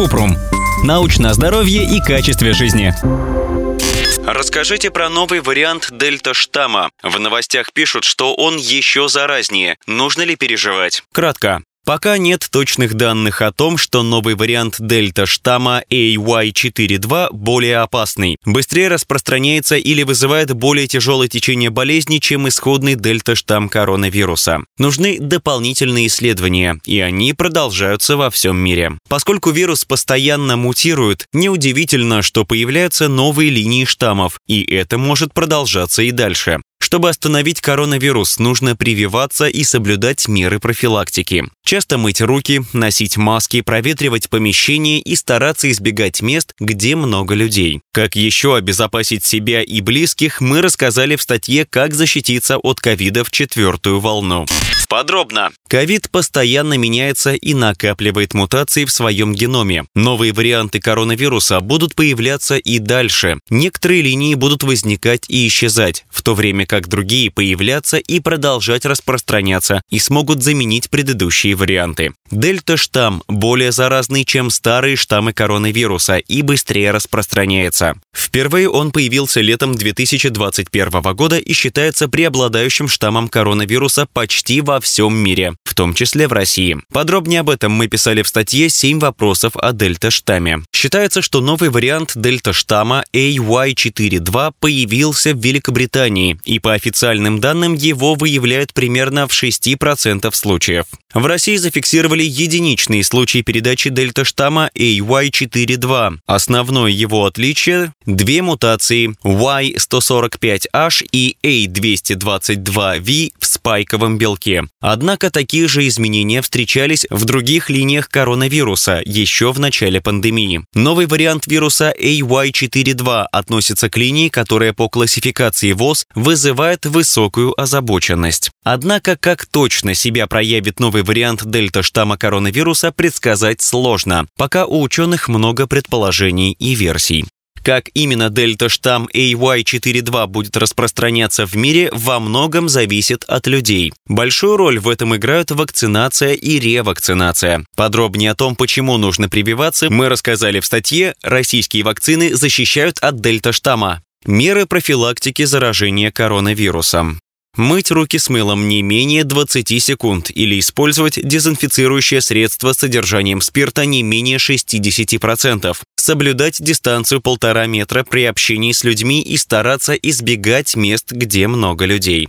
Купрум. Научное здоровье и качестве жизни. Расскажите про новый вариант дельта-штамма. В новостях пишут, что он еще заразнее. Нужно ли переживать? Кратко. Пока нет точных данных о том, что новый вариант дельта-штамма AY42 более опасный, быстрее распространяется или вызывает более тяжелое течение болезни, чем исходный дельта-штамм коронавируса. Нужны дополнительные исследования, и они продолжаются во всем мире. Поскольку вирус постоянно мутирует, неудивительно, что появляются новые линии штаммов, и это может продолжаться и дальше. Чтобы остановить коронавирус, нужно прививаться и соблюдать меры профилактики. Часто мыть руки, носить маски, проветривать помещение и стараться избегать мест, где много людей. Как еще обезопасить себя и близких, мы рассказали в статье «Как защититься от ковида в четвертую волну». Подробно. Ковид постоянно меняется и накапливает мутации в своем геноме. Новые варианты коронавируса будут появляться и дальше. Некоторые линии будут возникать и исчезать, в то время как другие появляться и продолжать распространяться и смогут заменить предыдущие варианты. Дельта-штамм более заразный, чем старые штаммы коронавируса и быстрее распространяется. Впервые он появился летом 2021 года и считается преобладающим штаммом коронавируса почти во всем мире, в том числе в России. Подробнее об этом мы писали в статье «7 вопросов о дельта-штамме». Считается, что новый вариант дельта-штамма AY42 появился в Великобритании, и по официальным данным его выявляют примерно в 6% случаев. В России зафиксировали единичные случаи передачи дельта-штамма AY42. Основное его отличие – две мутации Y145H и A222V в спайковом белке. Однако такие же изменения встречались в других линиях коронавируса еще в начале пандемии. Новый вариант вируса AY42 относится к линии, которая по классификации ВОЗ вызывает высокую озабоченность. Однако, как точно себя проявит новый вариант дельта-штамма коронавируса предсказать сложно, пока у ученых много предположений и версий. Как именно дельта-штамм AY42 будет распространяться в мире, во многом зависит от людей. Большую роль в этом играют вакцинация и ревакцинация. Подробнее о том, почему нужно прививаться, мы рассказали в статье «Российские вакцины защищают от дельта-штамма». Меры профилактики заражения коронавирусом. Мыть руки с мылом не менее 20 секунд или использовать дезинфицирующее средство с содержанием спирта не менее 60%. Соблюдать дистанцию полтора метра при общении с людьми и стараться избегать мест, где много людей.